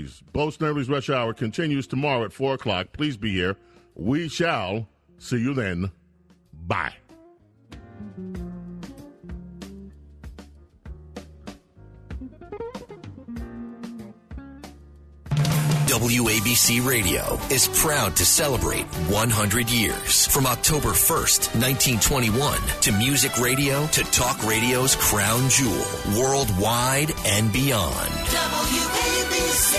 Snerdley's. Bo Snerdley's Rush Hour continues tomorrow at 4 o'clock. Please be here. We shall see you then. Bye. WABC Radio is proud to celebrate 100 years. From October 1st, 1921, to music radio to talk radio's crown jewel, worldwide and beyond. WABC.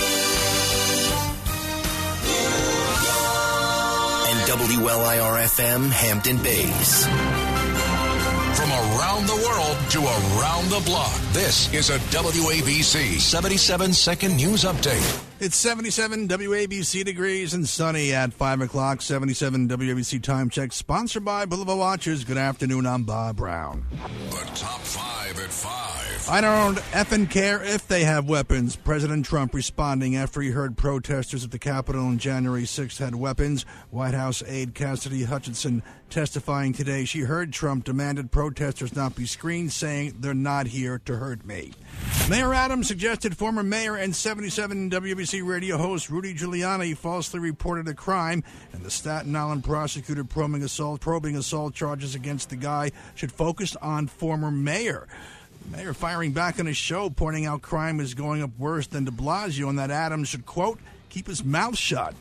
And WLIR FM Hampton Bays. From around the world to around the block, this is a WABC 77 second news update. It's 77 WABC degrees and sunny at 5 o'clock. 77 WABC time check, sponsored by Boulevard Watchers. Good afternoon, I'm Bob Brown. The top five at five. I don't effing care if they have weapons. President Trump responding after he heard protesters at the Capitol on January 6th had weapons. White House aide Cassidy Hutchinson testifying today. She heard Trump demanded protesters not be screened, saying they're not here to hurt me. Mayor Adams suggested former mayor and 77 WBC radio host Rudy Giuliani falsely reported a crime, and the Staten Island prosecutor probing assault, probing assault charges against the guy should focus on former mayor. Mayor firing back on his show, pointing out crime is going up worse than de Blasio, and that Adams should, quote, keep his mouth shut.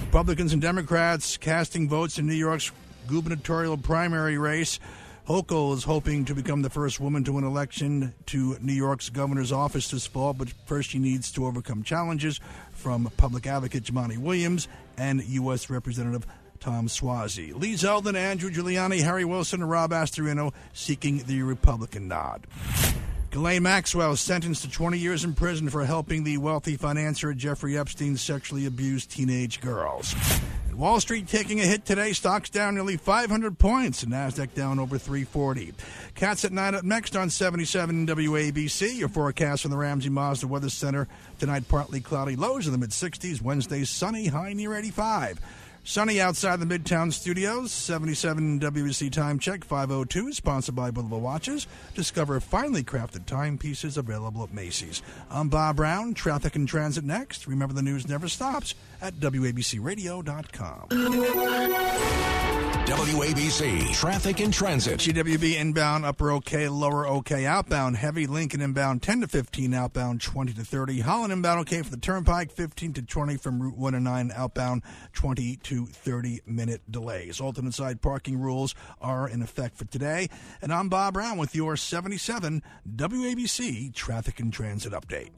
Republicans and Democrats casting votes in New York's gubernatorial primary race. Hochul is hoping to become the first woman to win election to New York's governor's office this fall, but first she needs to overcome challenges from public advocate Jumaane Williams and U.S. Representative Tom Suozzi. Lee Zeldin, Andrew Giuliani, Harry Wilson, and Rob Astorino seeking the Republican nod. Ghislaine Maxwell sentenced to 20 years in prison for helping the wealthy financier Jeffrey Epstein sexually abuse teenage girls. And Wall Street taking a hit today. Stocks down nearly 500 points. Nasdaq down over 340. Cats at night up next on 77 WABC. Your forecast from the Ramsey Mazda Weather Center tonight: partly cloudy, lows in the mid 60s. Wednesday sunny, high near 85. Sunny outside the Midtown Studios, 77 WBC Time Check 502, sponsored by Boulevard Watches. Discover finely crafted timepieces available at Macy's. I'm Bob Brown, traffic and transit next. Remember, the news never stops at WABCRadio.com. WABC Traffic and Transit. GWB inbound, upper OK, lower OK, outbound, heavy. Lincoln inbound, 10 to 15, outbound, 20 to 30. Holland inbound, OK for the turnpike, 15 to 20 from Route 1 and 9, outbound, 20 to 30 minute delays. Alternate side parking rules are in effect for today. And I'm Bob Brown with your 77 WABC Traffic and Transit Update.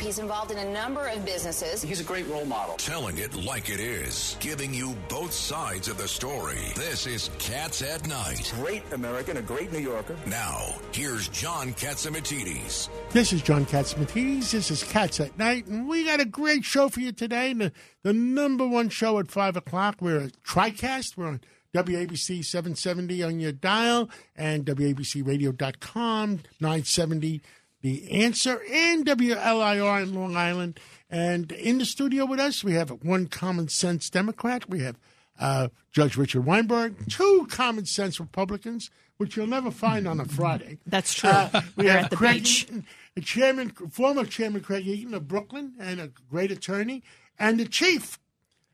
He's involved in a number of businesses. He's a great role model. Telling it like it is, giving you both sides of the story. This is Cats at Night. Great American, a great New Yorker. Now, here's John Catsimatidis. This is John Catsimatidis. This is Cats at Night, and we got a great show for you today. The, the number one show at 5 o'clock. We're at TriCast. We're on WABC 770 on your dial and WABCRadio.com 970 The Answer and WLIR in Long Island. And in the studio with us, we have one common sense Democrat. We have uh, Judge Richard Weinberg, two common sense Republicans, which you'll never find on a Friday. That's true. Uh, we They're have at the Craig beach. Eaton, the chairman, former Chairman Craig Eaton of Brooklyn, and a great attorney, and the chief.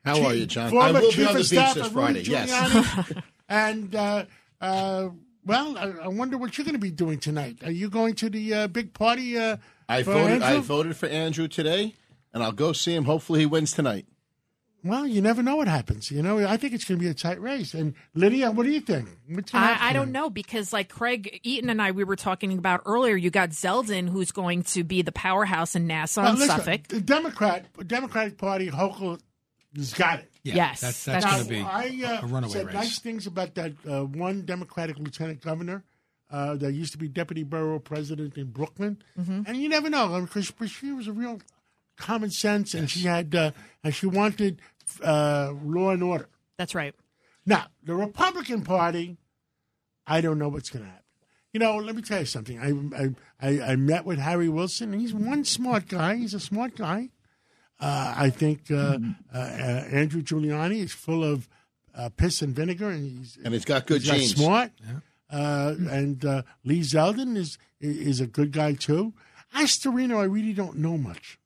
How chief- are you, John? Former I will be on the beach this Friday, yes. And uh, uh, well, I, I wonder what you're going to be doing tonight. Are you going to the uh, big party? Uh, I for voted. I voted for Andrew today, and I'll go see him. Hopefully, he wins tonight. Well, you never know what happens. You know, I think it's going to be a tight race. And Lydia, what do you think? What's I, I don't know because, like Craig Eaton and I, we were talking about earlier. You got Zeldin, who's going to be the powerhouse in Nassau Now, and listen, Suffolk. The Democrat, Democratic Party, Hochul has got it. Yeah, Yes, that's- that's gonna be I, uh, a runaway said race. nice things about that uh, one Democratic lieutenant governor uh, that used to be deputy borough president in Brooklyn. Mm-hmm. And you never know because she was a real common sense, and she had uh, and she wanted uh, law and order. That's right. Now, the Republican Party, I don't know what's going to happen. You know, let me tell you something. I, I, I, I met with Harry Wilson, and he's one smart guy. He's a smart guy. Uh, I think uh, uh, uh, Andrew Giuliani is full of uh, piss and vinegar, and he's And he's got good he's got genes. smart. Uh, and uh, Lee Zeldin is is a good guy too. Astorino, I really don't know much.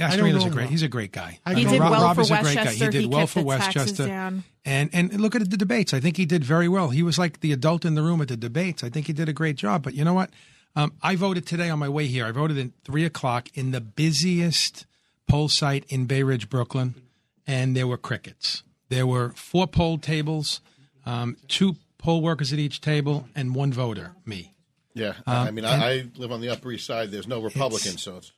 I don't Astorino's a great. him. He's a great guy. He don't did. Rob, well Rob for is a great guy. Westchester. He did He well kept for the taxes Westchester. down. And and look at the debates. I think he did very well. He was like the adult in the room at the debates. I think he did a great job. But you know what? Um, I voted today on my way here. I voted at three o'clock in the busiest poll site in Bay Ridge, Brooklyn, and there were crickets. There were four poll tables, um, two poll workers at each table, and one voter, me. Yeah, Um, I mean, I, I live on the Upper East Side. There's no Republicans, so it's.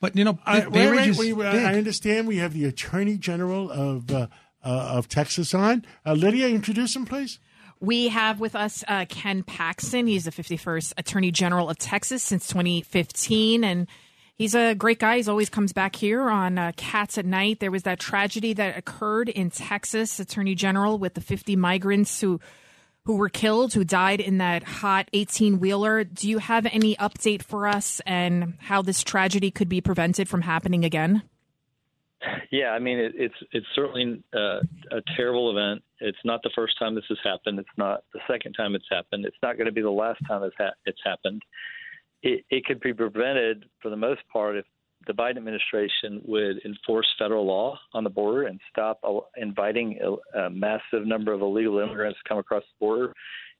But you know, I, Bay wait, Ridge wait, is wait, wait, big. I understand we have the Attorney General of uh, uh, of Texas on. Uh, Lydia, introduce him, please. We have with us uh, Ken Paxton. He's the 51st Attorney General of Texas since 2015. And he's a great guy. He's always comes back here on uh, Cats at Night. There was that tragedy that occurred in Texas, Attorney General, with the 50 migrants who who were killed, who died in that hot 18 wheeler. Do you have any update for us and how this tragedy could be prevented from happening again? Yeah, I mean it, it's it's certainly uh, a terrible event. It's not the first time this has happened. It's not the second time it's happened. It's not going to be the last time it's, ha- it's happened. It, it could be prevented for the most part if the Biden administration would enforce federal law on the border and stop inviting a, a massive number of illegal immigrants to come across the border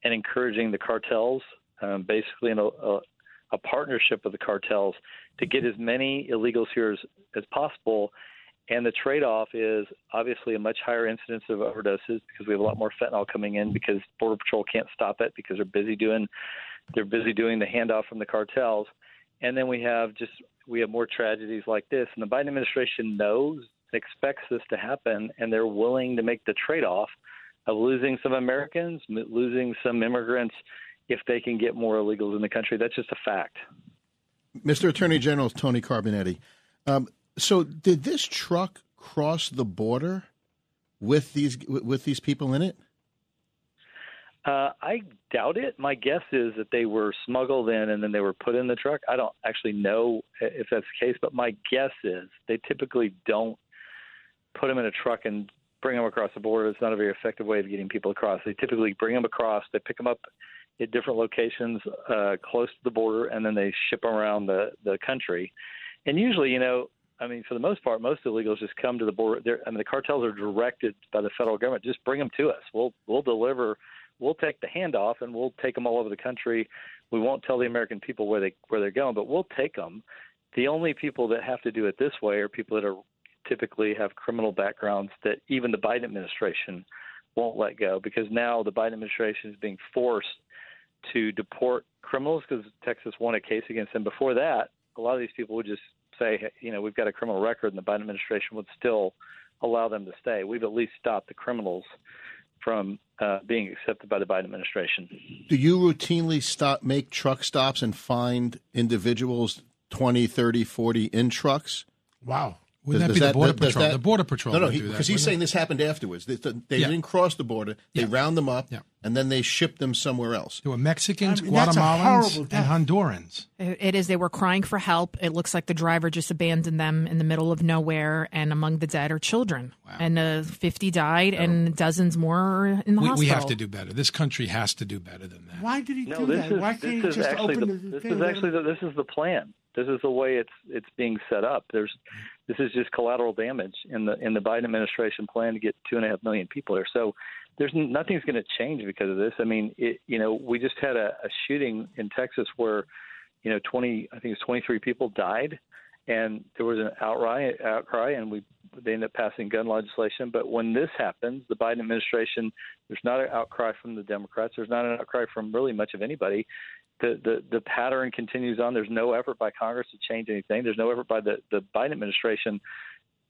and encouraging the cartels, um, basically in a, a, a partnership with the cartels, to get as many illegals here as, as possible. And the trade off is obviously a much higher incidence of overdoses because we have a lot more fentanyl coming in because Border Patrol can't stop it because they're busy doing they're busy doing the handoff from the cartels. And then we have just we have more tragedies like this. And the Biden administration knows and expects this to happen and they're willing to make the trade off of losing some Americans, losing some immigrants if they can get more illegals in the country. That's just a fact. Mr. Attorney General Tony Carbonetti. Um, so, did this truck cross the border with these with these people in it? Uh, I doubt it. My guess is that they were smuggled in and then they were put in the truck. I don't actually know if that's the case, but my guess is they typically don't put them in a truck and bring them across the border. It's not a very effective way of getting people across. They typically bring them across. They pick them up at different locations uh, close to the border, and then they ship them around the the country. And usually, you know, I mean, for the most part, most illegals just come to the border. I mean, the cartels are directed by the federal government. Just bring them to us. We'll we'll deliver. We'll take the handoff and we'll take them all over the country. We won't tell the American people where they where they're going, but we'll take them. The only people that have to do it this way are people that are typically have criminal backgrounds that even the Biden administration won't let go because now the Biden administration is being forced to deport criminals because Texas won a case against them. Before that, a lot of these people would just say, you know, we've got a criminal record, and the Biden administration would still allow them to stay. We've at least stopped the criminals from uh, being accepted by the Biden administration. Do you routinely stop make truck stops and find individuals 20, 30, 40 in trucks? Wow. Wouldn't that Does be the Border does Patrol? The Border Patrol No, no, would he- because he's saying it? this happened afterwards. They, they Yeah. didn't cross the border. They round them up, and then they ship them somewhere else. There were Mexicans, I mean, Guatemalans, and. Hondurans. It it is. They were crying for help. It looks like the driver just abandoned them in the middle of nowhere, and among the dead are children. Wow. And uh, 50 died, and dozens more are in the We, hospital. we have to do better. This country has to do better than that. Why did he No, do this that? is Why can't he this is just actually open the, the, this thing is actually the, this is the plan. This is the way it's it's being set up. There's this is just collateral damage in the in the Biden administration plan to get two and a half million people there. So there's nothing's going to change because of this. I mean, it, you know, we just had a, a shooting in Texas where you know 20 I think it's 23 people died, and there was an outcry outcry, and we they ended up passing gun legislation. But when this happens, the Biden administration, there's not an outcry from the Democrats. There's not an outcry from really much of anybody. The, the the pattern continues on. There's no effort by Congress to change anything. There's no effort by the the Biden administration.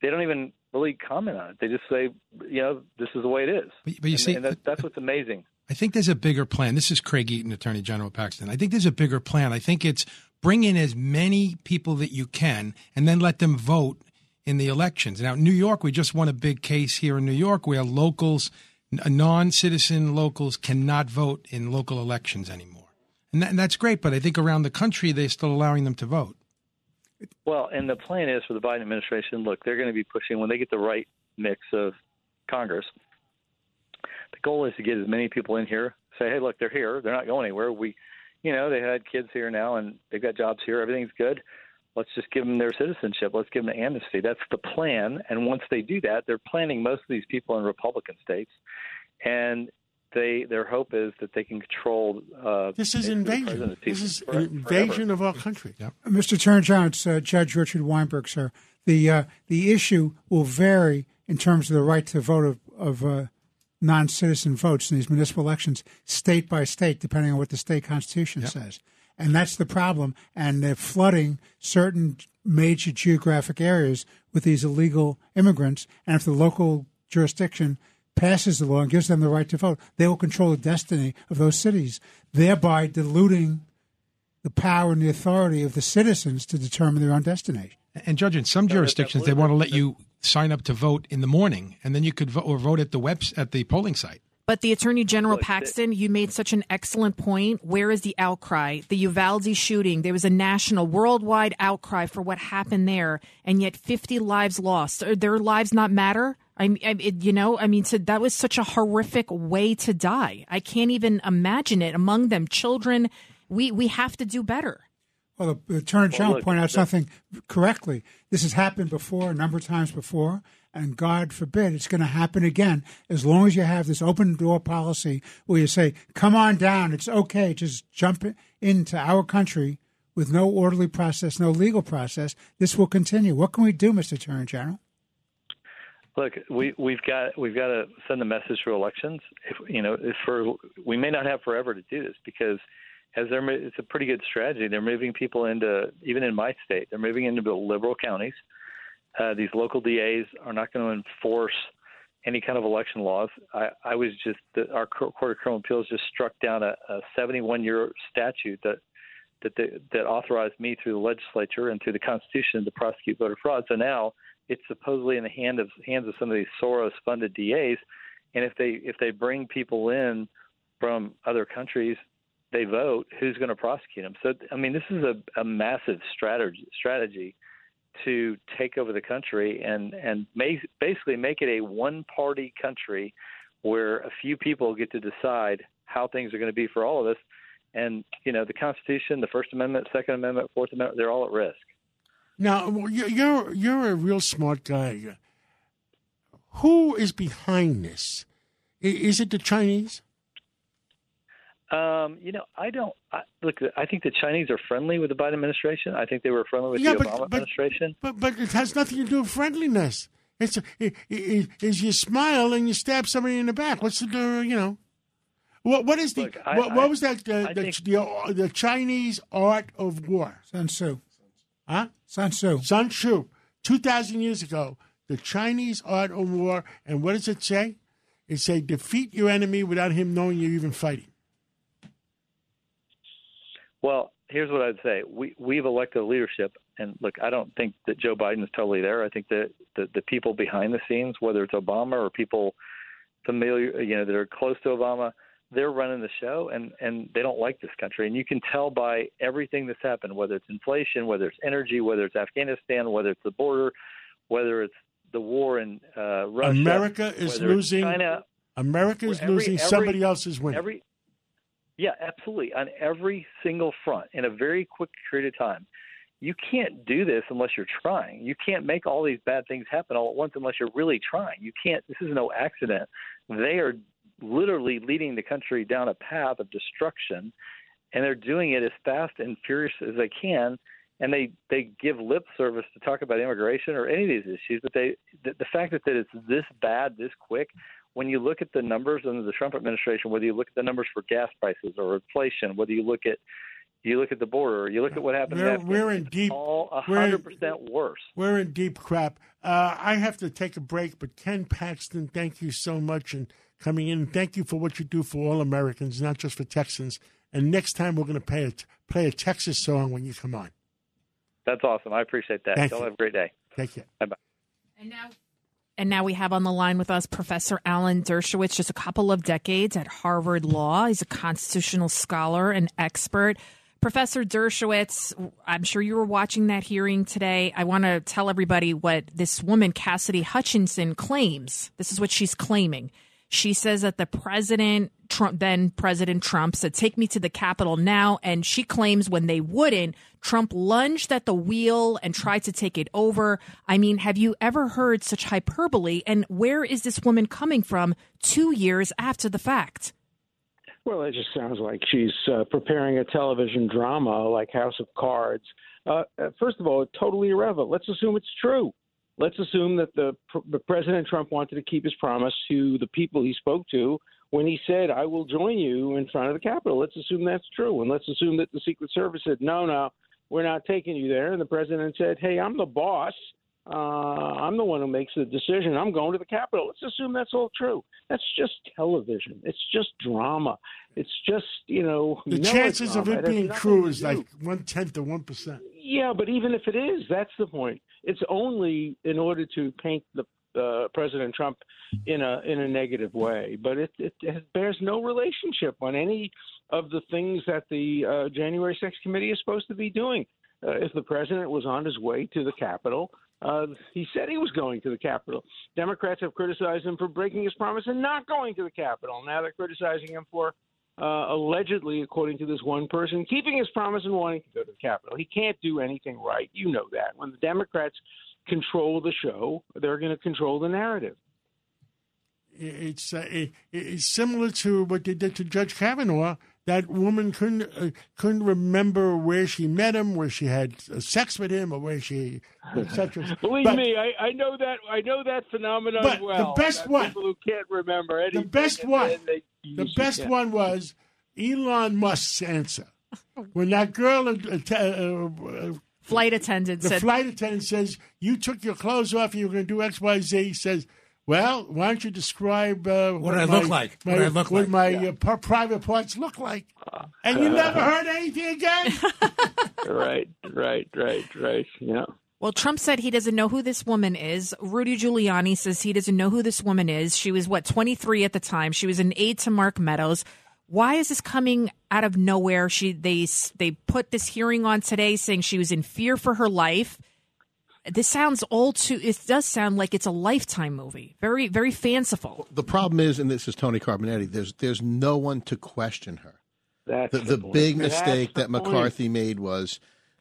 They don't even really comment on it. They just say, you know, this is the way it is. But, but you and, see, and that, that's what's amazing. I think there's a bigger plan. This is Craig Eaton, Attorney General of Paxton. I think there's a bigger plan. I think it's bring in as many people that you can and then let them vote in the elections. Now, New York, we just won a big case here in New York where locals, non citizen locals, cannot vote in local elections anymore. And, that, and that's great, but I think around the country, they're still allowing them to vote. Well, and the plan is for the Biden administration. Look, they're going to be pushing when they get the right mix of Congress. The goal is to get as many people in here. Say, hey, look, they're here. They're not going anywhere. We, you know, they had kids here now and they've got jobs here. Everything's good. Let's just give them their citizenship. Let's give them the amnesty. That's the plan. And once they do that, they're planning most of these people in Republican states, and they their hope is that they can control. Uh, This is invasion. This is forever- an invasion of our country. Mr. Attorney General, it's uh, Judge Richard Weinberg, sir. The uh, the issue will vary in terms of the right to vote of, of uh, non-citizen votes in these municipal elections, state by state, depending on what the state constitution says. And that's the problem. And they're flooding certain major geographic areas with these illegal immigrants. And if the local jurisdiction passes the law and gives them the right to vote, they will control the destiny of those cities, thereby diluting the power and the authority of the citizens to determine their own destiny. And judge, in some jurisdictions, they want to let you sign up to vote in the morning, and then you could vote or vote at the web at the polling site. But the Attorney General Paxton, you made such an excellent point. Where is the outcry? The Uvalde shooting, there was a national, worldwide outcry for what happened there, and yet 50 lives lost. Are their lives not matter? I, I it, you know, I mean, so that was such a horrific way to die. I can't even imagine it. Among them, children. We we have to do better. Well, the Attorney General look, pointed out something correctly. This has happened before, a number of times before, and God forbid it's going to happen again. As long as you have this open door policy where you say, "Come on down, it's okay, just jump into our country." With no orderly process, no legal process, this will continue. What can we do, Mr. Attorney General? Look, we we've got we've got to send a message for elections. If you know, if for we may not have forever to do this because as they're it's a pretty good strategy. They're moving people into even in my state. They're moving into liberal counties. Uh, these local DAs are not going to enforce any kind of election laws. I, I was just the, our Court of Criminal Appeals just struck down a, a 71 year statute that that that authorized me through the legislature and through the Constitution to prosecute voter fraud. So now it's supposedly in the hand of hands of some of these Soros-funded DAs, and if they if they bring people in from other countries, they vote. Who's going to prosecute them? So I mean, this is a, a massive strategy strategy to take over the country and and make, basically make it a one-party country where a few people get to decide how things are going to be for all of us. And you know, the Constitution, the First Amendment, Second Amendment, Fourth Amendment, they're all at risk. Now you- you're you're a real smart guy. Who is behind this? Is it the Chinese? Um, you know, I don't I, look. I think the Chinese are friendly with the Biden administration. I think they were friendly with Yeah, the but- Obama but- administration. But but it has nothing to do with friendliness. It's it, it, it, is you smile and you stab somebody in the back. What's the you know? What what is the Look, I- what, what I- was that uh, I the, think- the the Chinese art of war? Sun Tzu. Huh? Sun Tzu. Sun Tzu. Two thousand years ago, the Chinese art of war. And what does it say? It say defeat your enemy without him knowing you're even fighting. Well, here's what I'd say: we we've elected a leadership, and look, I don't think that Joe Biden is totally there. I think that the the people behind the scenes, whether it's Obama or people familiar, you know, that are close to Obama, they're running the show, and and they don't like this country, and you can tell by everything that's happened, whether it's inflation, whether it's energy, whether it's Afghanistan, whether it's the border, whether it's the war in uh, Russia. America is losing. China. America is Every- losing. every- somebody else is winning. Every, yeah, absolutely. On every single front in a very quick period of time. You can't do this unless you're trying. You can't make all these bad things happen all at once unless you're really trying. You can't. This is no accident. They are literally leading the country down a path of destruction, and they're doing it as fast and furious as they can. And they they give lip service to talk about immigration or any of these issues, but they the, the fact that, that it's this bad this quick when you look at the numbers under the Trump administration, whether you look at the numbers for gas prices or inflation, whether you look at you look at the border, you look at what happened. We're, in we're in deep. all a hundred percent worse. We're in deep crap. Uh, I have to take a break, but Ken Paxton, thank you so much and coming in. Thank you for what you do for all Americans, not just for Texans. And next time we're going to play a, play a Texas song when you come on. That's awesome. I appreciate that. Thank Y'all you. have a great day. Thank you. Bye bye. And now. And now we have on the line with us Professor Alan Dershowitz, just a couple of decades at Harvard Law. He's a constitutional scholar and expert. Professor Dershowitz, I'm sure you were watching that hearing today. I want to tell everybody what this woman, Cassidy Hutchinson, claims. This is what she's claiming. She says that the president Trump, then President Trump said, "Take me to the Capitol now." And she claims when they wouldn't, Trump lunged at the wheel and tried to take it over. I mean, have you ever heard such hyperbole? And where is this woman coming from two years after the fact? Well, it just sounds like she's uh, preparing a television drama like House of Cards. Uh, uh, first of all, totally irrelevant. Let's assume it's true. Let's assume that the, the President Trump wanted to keep his promise to the people he spoke to when he said, "I will join you in front of the Capitol." Let's assume that's true, and let's assume that the Secret Service said, "No, no, we're not taking you there," and the President said, "Hey, I'm the boss." Uh, I'm the one who makes the decision. I'm going to the Capitol. Let's assume that's all true. That's just television. It's just drama. It's just you know The chances of it being true is like one tenth of one percent. yeah, but even if it is, that's the point. It's only in order to paint the uh, President Trump in a in a negative way, but it, it, it bears no relationship on any of the things that the uh, January 6th committee is supposed to be doing. Uh, if the president was on his way to the Capitol, uh, he said he was going to the Capitol. Democrats have criticized him for breaking his promise and not going to the Capitol. Now they're criticizing him for uh, allegedly, according to this one person, keeping his promise and wanting to go to the Capitol. He can't do anything right. You know that. When the Democrats control the show, they're going to control the narrative. It's uh, it, it's similar to what they did to Judge Kavanaugh. That woman couldn't uh, couldn't remember where she met him, where she had uh, sex with him, or where she etc. Believe But- me, I, I know that. I know that phenomenon But well. the best That one- people who can't remember anything. The best one. they The best yeah. one was Elon Musk's answer when that girl, uh, uh, uh, Flight attendant the said, flight attendant says, "You took your clothes off. and You were going to do X, Y, Z." He says. Well, why don't you describe uh, What I my- look like? My, What I look what like? my uh, pri- private parts look like, and you never heard anything again. right, right, right, right. Yeah. Well, Trump said he doesn't know who this woman is. Rudy Giuliani says he doesn't know who this woman is. She was, what, 23 at the time. She was an aide to Mark Meadows. Why is this coming out of nowhere? She they they put this hearing on today saying she was in fear for her life. This sounds all too. It does sound like it's a lifetime movie. Very very fanciful. The problem is, and this is Tony Carbonetti. There's there's no one to question her. That's the, the the point. big That's mistake the that point. McCarthy made was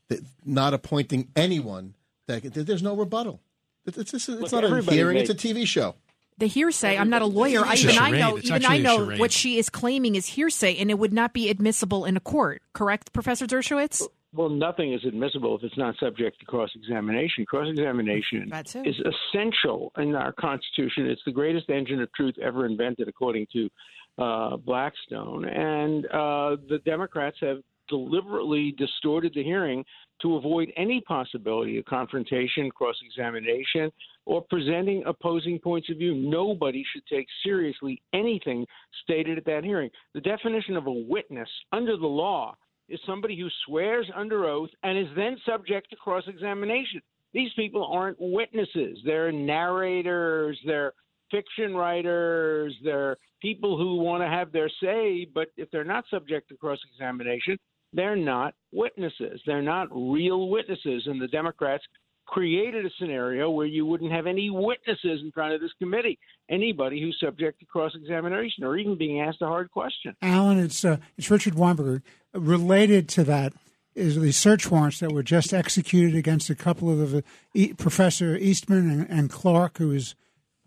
that not appointing anyone. That there's no rebuttal. It's, it's, it's, Look, not a hearing; makes- it's a TV show. The hearsay. I'm not a lawyer. I, It's even I know. It's Even actually I a know what she is claiming is hearsay, and it would not be admissible in a court. Correct, Professor Dershowitz? Well, nothing is admissible if it's not subject to cross examination. Cross examination is essential in our Constitution. It's the greatest engine of truth ever invented, according to uh, Blackstone. And uh, the Democrats have deliberately distorted the hearing to avoid any possibility of confrontation, cross examination, or presenting opposing points of view. Nobody should take seriously anything stated at that hearing. The definition of a witness under the law is somebody who swears under oath and is then subject to cross examination. These people aren't witnesses. They're narrators, they're fiction writers, they're people who want to have their say, but if they're not subject to cross examination, they're not witnesses. They're not real witnesses. And the Democrats created a scenario where you wouldn't have any witnesses in front of this committee, anybody who's subject to cross examination or even being asked a hard question. Alan, it's uh, it's Richard Weinberger. Related to that is the search warrants that were just executed against a couple of the e- Professor Eastman and, and Clark, who was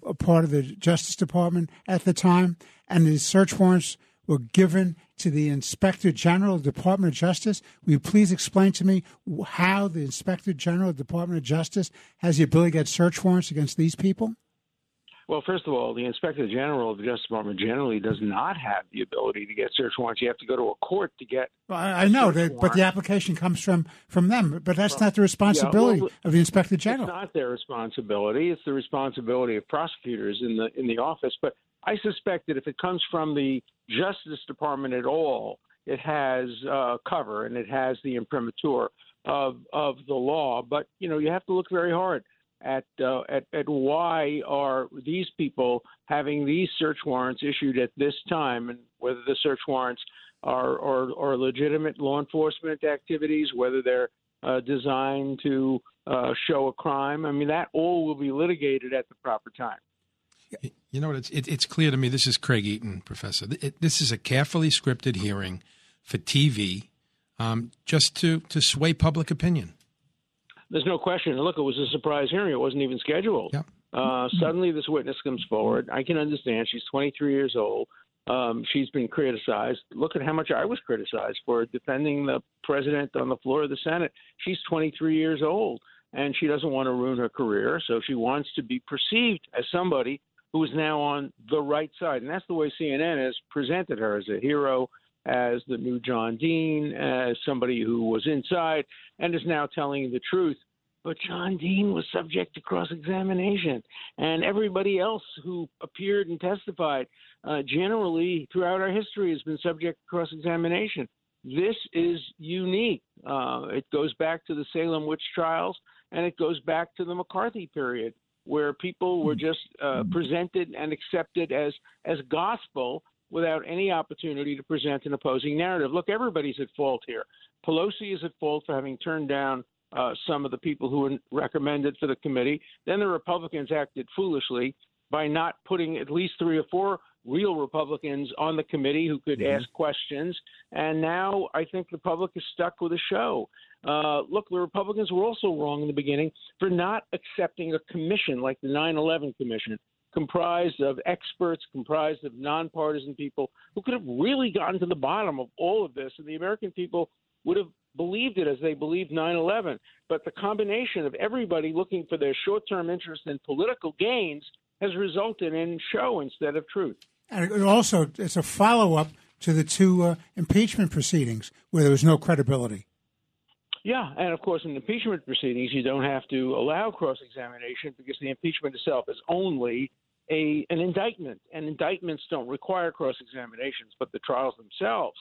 a part of the Justice Department at the time, and the search warrants were given to the Inspector General of the Department of Justice. Will you please explain to me how the Inspector General of the Department of Justice has the ability to get search warrants against these people? Well, first of all, the Inspector General of the Justice Department generally does not have the ability to get search warrants. You have to go to a court to get. Well, I, I know, that, but the application comes from from them. But that's not the Yeah, responsibility well, of the Inspector General. It's not their responsibility. It's the responsibility of prosecutors in the in the office. But I suspect that if it comes from the Justice Department at all, it has uh, cover and it has the imprimatur of of the law. But you know, you have to look very hard at uh, at at why are these people having these search warrants issued at this time, and whether the search warrants are are, are legitimate law enforcement activities, whether they're uh, designed to uh, show a crime. I mean, that all will be litigated at the proper time. You know what? It's it, it's clear to me. This is Craig Eaton, Professor. It, this is a carefully scripted hearing for TV, um, just to to sway public opinion. There's no question. Look, it was a surprise hearing. It wasn't even scheduled. Uh, suddenly, this witness comes forward. I can understand. She's 23 years old. Um, she's been criticized. Look at how much I was criticized for defending the president on the floor of the Senate. She's 23 years old, and she doesn't want to ruin her career. So she wants to be perceived as somebody who is now on the right side. And that's the way CNN has presented her as a hero, as the new John Dean, as somebody who was inside and is now telling the truth. But John Dean was subject to cross examination, and everybody else who appeared and testified uh, generally throughout our history has been subject to cross examination. This is unique. Uh, it goes back to the Salem witch trials, and it goes back to the McCarthy period, where people were just uh, presented and accepted as as gospel without any opportunity to present an opposing narrative. Look, everybody's at fault here. Pelosi is at fault for having turned down uh, some of the people who were recommended for the committee. Then the Republicans acted foolishly by not putting at least three or four real Republicans on the committee who could Mhm. ask questions. And now I think the public is stuck with a show. Uh, look, the Republicans were also wrong in the beginning for not accepting a commission like the 9 11 Commission, comprised of experts, comprised of nonpartisan people who could have really gotten to the bottom of all of this. And the American people would have believed it as they believed 9 11. But the combination of everybody looking for their short term interest and political gains has resulted in show instead of truth. And it also, it's a follow up to the two uh, impeachment proceedings where there was no credibility. Yeah, and of course, in impeachment proceedings, you don't have to allow cross examination because the impeachment itself is only a an indictment, and indictments don't require cross examinations, but the trials themselves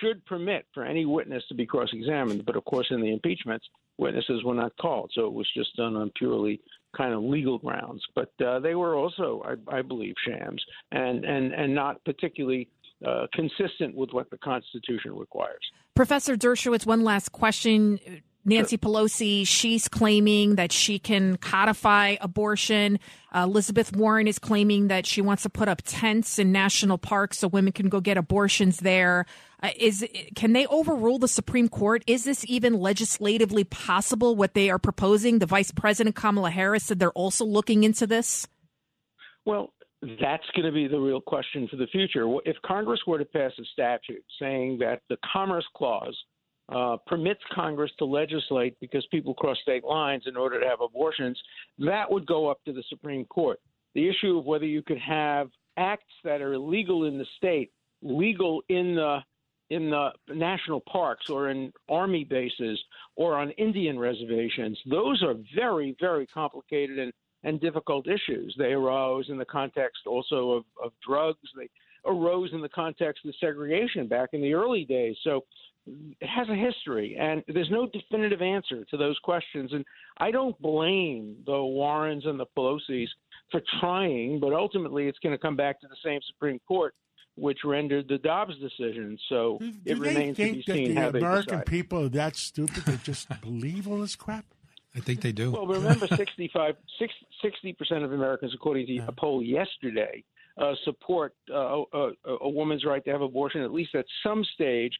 should permit for any witness to be cross examined. But of course, in the impeachments, witnesses were not called, so it was just done on purely kind of legal grounds. But uh, they were also, I, I believe, shams and and and not particularly uh, consistent with what the Constitution requires. Professor Dershowitz, one last question. Nancy Pelosi, she's claiming that she can codify abortion. Uh, Elizabeth Warren is claiming that she wants to put up tents in national parks so women can go get abortions there. Uh, is can they overrule the Supreme Court? Is this even legislatively possible? What they are proposing? The Vice President Kamala Harris said they're also looking into this. Well, that's going to be the real question for the future. If Congress were to pass a statute saying that the Commerce Clause uh, permits Congress to legislate because people cross state lines in order to have abortions, that would go up to the Supreme Court. The issue of whether you could have acts that are illegal in the state legal in the in the national parks or in army bases or on Indian reservations, those are very, very complicated and, and difficult issues. They arose in the context also of, of drugs. They arose in the context of segregation back in the early days. So has a history, and there's no definitive answer to those questions. And I don't blame the Warrens and the Pelosi's for trying, but ultimately it's going to come back to the same Supreme Court which rendered the Dobbs decision. So it Do remains they to be think that seen the how American decide. people are that stupid they just believe all this crap? I think they do. Well, remember, 65, 60 percent of Americans, according to a poll yesterday, uh, support uh, a, a woman's right to have abortion at least at some stage,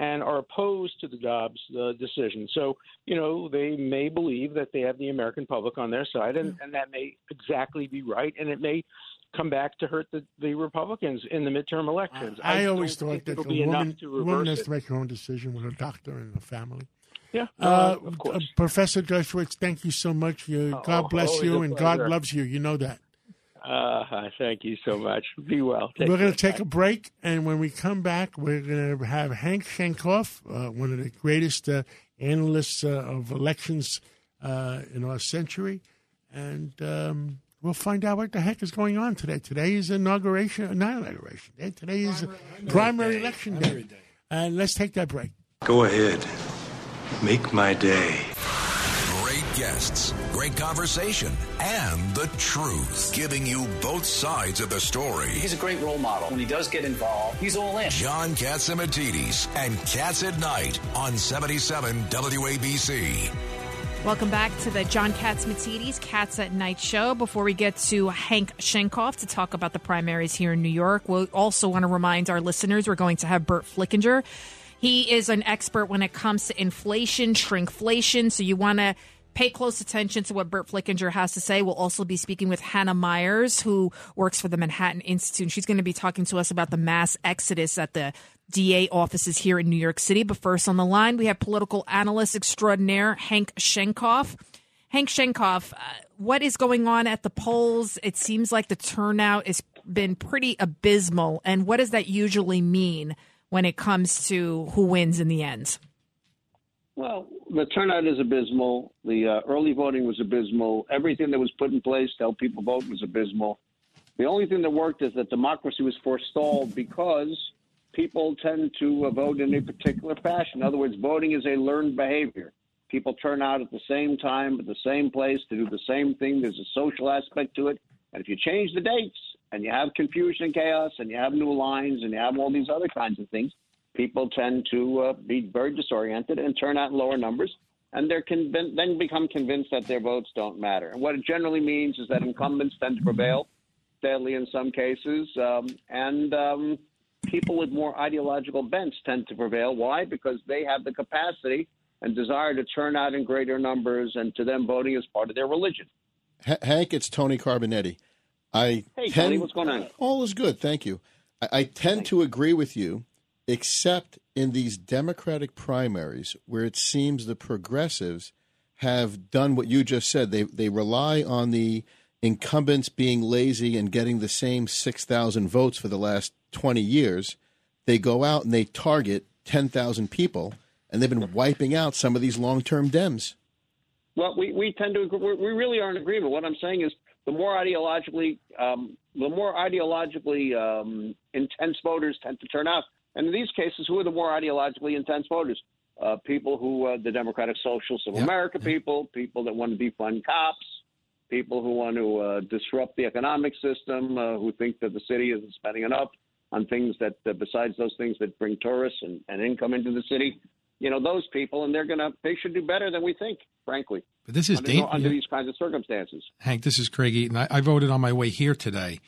and are opposed to the Dobbs uh, decision. So, you know, they may believe that they have the American public on their side, and, and that may exactly be right, and it may come back to hurt the, the Republicans in the midterm elections. I, don't always thought that the woman, to woman has it. to make her own decision with a doctor and a family. Yeah, Uh, uh, of course. Professor Dershowitz, thank you so much. You, Oh, God bless you, and God loves you. You know that. Uh, thank you so much. Be well. Take we're going to care. take a break, and when we come back, we're going to have Hank Sheinkopf, uh, one of the greatest uh, analysts uh, of elections uh, in our century, and um, we'll find out what the heck is going on today. Today is inauguration, not inauguration day. Today is primary, election day. And let's take that break. Go ahead. Make my day. Great guests, great conversation, and the truth. Giving you both sides of the story. He's a great role model. When he does get involved, he's all in. John Catsimatidis and Cats at Night on 77 WABC. Welcome back to the John Catsimatidis Cats at Night show. Before we get to Hank Sheinkopf to talk about the primaries here in New York, we also want to remind our listeners we're going to have Burt Flickinger. He is an expert when it comes to inflation, shrinkflation. So you want to pay close attention to what Burt Flickinger has to say. We'll also be speaking with Hannah Meyers, who works for the Manhattan Institute. She's going to be talking to us about the mass exodus at the DA offices here in New York City. But first on the line, we have political analyst extraordinaire Hank Sheinkopf. Hank Sheinkopf, uh, what is going on at the polls? It seems like the turnout has been pretty abysmal. And what does that usually mean when it comes to who wins in the end? Well, the turnout is abysmal. The uh, early voting was abysmal. Everything that was put in place to help people vote was abysmal. The only thing that worked is that democracy was forestalled because people tend to uh, vote in a particular fashion. In other words, voting is a learned behavior. People turn out at the same time, at the same place to do the same thing. There's a social aspect to it. And if you change the dates and you have confusion and chaos and you have new lines and you have all these other kinds of things, people tend to uh, be very disoriented and turn out in lower numbers. And they're then become convinced that their votes don't matter. And what it generally means is that incumbents tend to prevail, sadly in some cases, um, and um, people with more ideological bents tend to prevail. Why? Because they have the capacity and desire to turn out in greater numbers, and to them, voting is part of their religion. H- Hank, it's Tony Carbonetti. I Hey, tend, Tony, what's going on? All is good, thank you. I, I tend to agree with you, except in these Democratic primaries where it seems the progressives have done what you just said. They they rely on the incumbents being lazy and getting the same six thousand votes for the last twenty years. They go out and they target ten thousand people, and they've been wiping out some of these long term Dems. Well, we, we tend to agree. we we really are in agreement. What I'm saying is, the more ideologically, um, the more ideologically um, intense voters tend to turn out. And in these cases, who are the more ideologically intense voters? Uh, people who, uh, the Democratic Socialists of America people, people that want to defund cops, people who want to uh, disrupt the economic system, uh, who think that the city isn't spending enough on things that, uh, besides those things that bring tourists and, and income into the city. You know, those people, and they're going to, they should do better than we think, frankly. But this is under, under yeah. these kinds of circumstances. Hank, this is Craig Eaton. I, I voted on my way here today,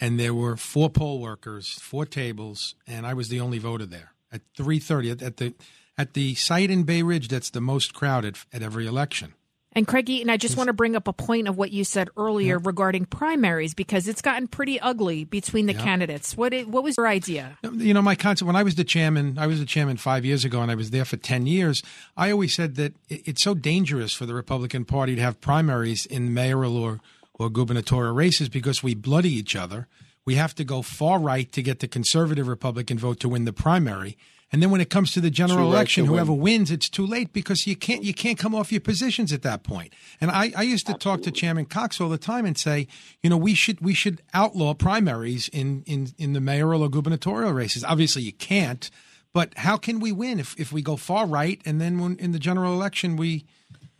and there were four poll workers, four tables, and I was the only voter there at three thirty at, at the at the site in Bay Ridge that's the most crowded at every election. And Craig Eaton, I just want to bring up a point of what you said earlier regarding primaries because it's gotten pretty ugly between the Yeah. candidates. What what was your idea? You know, my concept when I was the chairman, I was the chairman five years ago, and I was there for ten years. I always said that it- it's so dangerous for the Republican Party to have primaries in mayoral or or gubernatorial races because we bloody each other. We have to go far right to get the conservative Republican vote to win the primary. And then when it comes to the general Too election, win. whoever wins, it's too late because you can't you can't come off your positions at that point. And I, I used to talk to Chairman Cox all the time and say, you know, we should we should outlaw primaries in in, in the mayoral or gubernatorial races. Obviously, you can't, but how can we win if, if we go far right and then when in the general election we,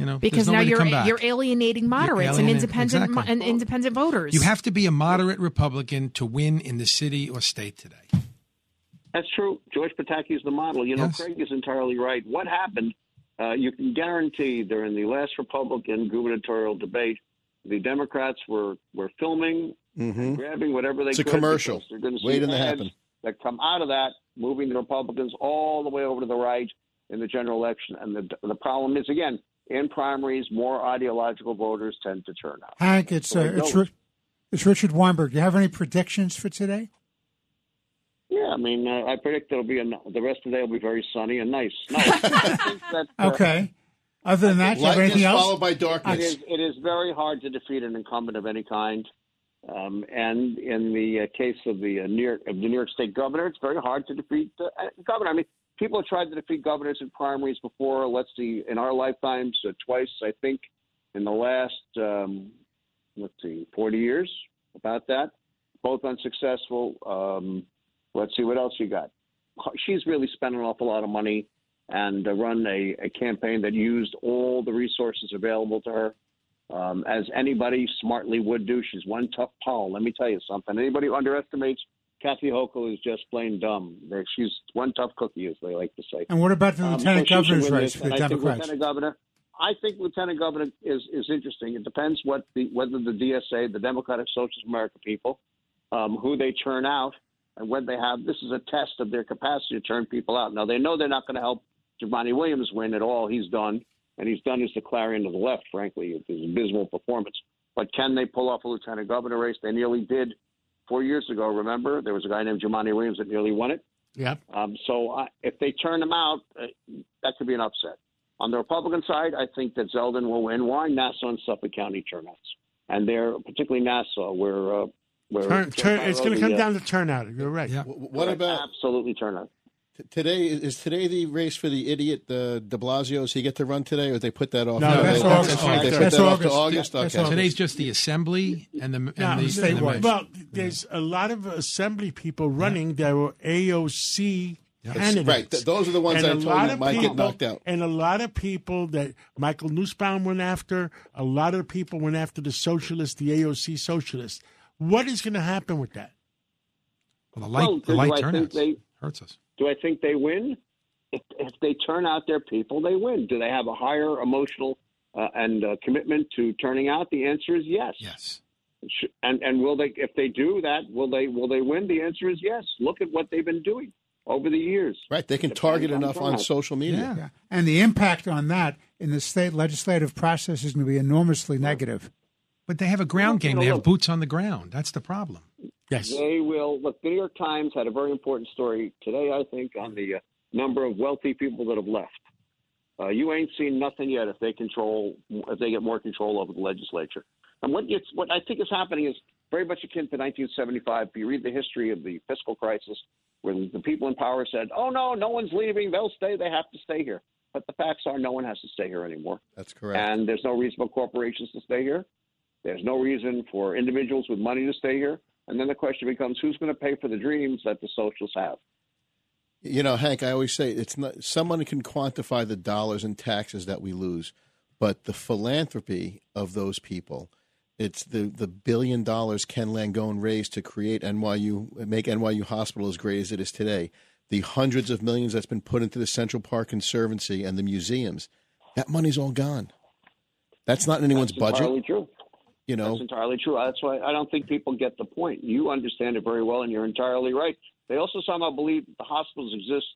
you know, Because now way to you're come back. you're alienating moderates and independent exactly. and independent voters. You have to be a moderate Republican to win in the city or state today. That's true. George Pataki is the model. You know, Yes. Craig is entirely right. What happened? Uh, you can guarantee during the last Republican gubernatorial debate, the Democrats were were filming, Mhm. grabbing whatever they It's a could. commercial. because They're going to see Waiting to happen. that come out of that, moving the Republicans all the way over to the right in the general election. And the the problem is again in primaries, more ideological voters tend to turn out. Hank, it's So uh, it's. Ri- it's Richard Weinberg. Do you have any predictions for today? Yeah, I mean, uh, I predict it'll be a, the rest of the day will be very sunny and nice. No, that, uh, Okay. Other than that, do you have anything else? followed by darkness. is, it is very hard to defeat an incumbent of any kind. Um, and in the uh, case of the uh, New York of the New York State governor, it's very hard to defeat uh, governor. I mean, people have tried to defeat governors in primaries before. Let's see, in our lifetimes, uh, twice, I think, in the last um, let's see, forty years. About that, both unsuccessful. Um, let's see what else you got. She's really spent an awful lot of money and uh, run a, a campaign that used all the resources available to her um, as anybody smartly would do. She's one tough Paul. Let me tell you something. Anybody who underestimates Kathy Hochul is just plain dumb. She's one tough cookie, as they like to say. And what about the Um, lieutenant so governor's race for the and I think Democrats? Lieutenant governor, I think Lieutenant Governor is is interesting. It depends what the whether the DSA, the Democratic Socialist America people, um, who they turn out, and when they have. This is a test of their capacity to turn people out. Now they know they're not going to help Jumaane Williams win at all. He's done, and he's done his the clarion of the left. Frankly, his abysmal performance. But can they pull off a lieutenant governor race? They nearly did four years ago. Remember, there was a guy named Jumaane Williams that nearly won it. Yeah. Um, so uh, if they turn him out, uh, that could be an upset. On the Republican side, I think that Zeldin will win. Why Nassau and Suffolk County turnouts, and they're particularly Nassau, where uh, where Turn, turn, it's going to come uh, down to turnout. You're right. What about absolutely turnout? T- today? Is today the race for the idiot uh, De Blasio? Does he get to run today, or they put that off? No, that's they, August. They put That's that off to August. August. Yeah, Okay. Today's just the assembly and the and Now, the, and the well, there's a lot of assembly people running that were AOC That's candidates. right. Th- those are the ones And I a told lot you of might get knocked out. And a lot of people that Michael Nussbaum went after, a lot of people went after the socialists, the AOC socialists. What is going to happen with that? Well, the light- Well, the light I turnouts they- hurts us. Do I think they win? If, if they turn out their people, they win. Do they have a higher emotional uh, and uh, commitment to turning out? The answer is yes. Yes. And and will they? If they do that, will they? Will they win? The answer is yes. Look at what they've been doing over the years. Right. They can Depends target enough on turnout. social media. Yeah. And the impact on that in the state legislative process is going to be enormously negative. But they have a ground game. They have boots on the ground. That's the problem. Yes. They will. Look, the New York Times had a very important story today, I think, on the uh, number of wealthy people that have left. Uh, you ain't seen nothing yet if they control, if they get more control over the legislature. And what, it's, what I think is happening is very much akin to 1975. If you read the history of the fiscal crisis, where the people in power said, "Oh no, no one's leaving; they'll stay. They have to stay here." But the facts are, no one has to stay here anymore. That's correct. And there's no reason for corporations to stay here. There's no reason for individuals with money to stay here. And then the question becomes, who's going to pay for the dreams that the socialists have? You know, Hank, I always say it's not someone can quantify the dollars and taxes that we lose, but the philanthropy of those people, it's the the billion dollars Ken Langone raised to create NYU, make NYU Hospital as great as it is today, the hundreds of millions that's been put into the Central Park Conservancy and the museums, that money's all gone. That's not in anyone's That's budget. true. You know, That's entirely true. That's why I don't think people get the point. You understand it very well, and you're entirely right. They also somehow believe the hospitals exist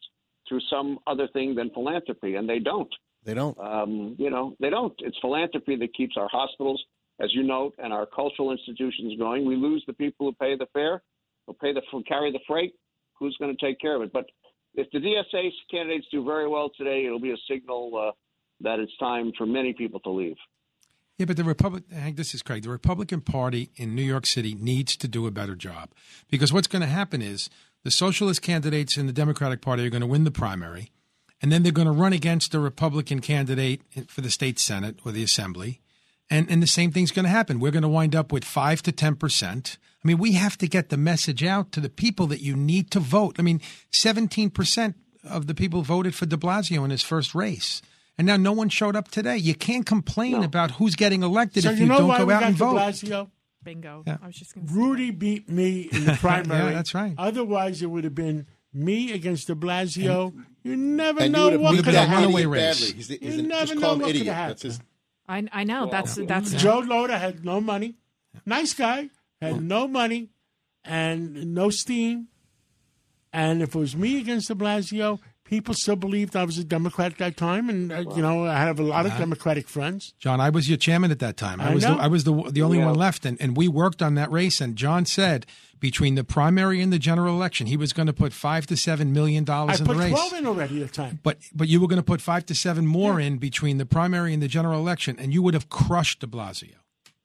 through some other thing than philanthropy, and they don't. They don't. Um, you know, they don't. It's philanthropy that keeps our hospitals, as you note, and our cultural institutions going. We lose the people who pay the fare, who pay the who carry the freight. Who's going to take care of it? But if the DSA candidates do very well today, it'll be a signal uh, that it's time for many people to leave. Yeah, but the Republic, Hank, this is Craig. The Republican Party in New York City needs to do a better job because what's going to happen is the socialist candidates in the Democratic Party are going to win the primary, and then they're going to run against the Republican candidate for the state senate or the assembly, and and the same thing's going to happen. We're going to wind up with five to ten percent. I mean, we have to get the message out to the people that you need to vote. I mean, seventeen percent of the people voted for De Blasio in his first race. And now no one showed up today. You can't complain about who's getting elected So if you you, know don't why go we out got and de vote. Blasio? Bingo. Yeah. I was just going Rudy beat me in the primary. Yeah, that's right. Otherwise, it would have been me against De Blasio. you never and know what beat could have happened. idiot badly. He's the, he's You the, never just know what could idiot. have That's his. I, I know. That's that's Joe Lhota had no money. Nice guy. Had no money and no steam. And if it was me against de Blasio, people still believed I was a Democrat at that time. And, uh, you know, I have a lot of Uh-huh. Democratic friends. John, I was your chairman at that time. I, I was the. I was the the only Yeah. one left, and, and we worked on that race. And John said between the primary and the general election, he was going to put five to seven million dollars in the race. I put 12 in already at the time. But but you were going to put five to seven more in between the primary and the general election, and you would have crushed De Blasio,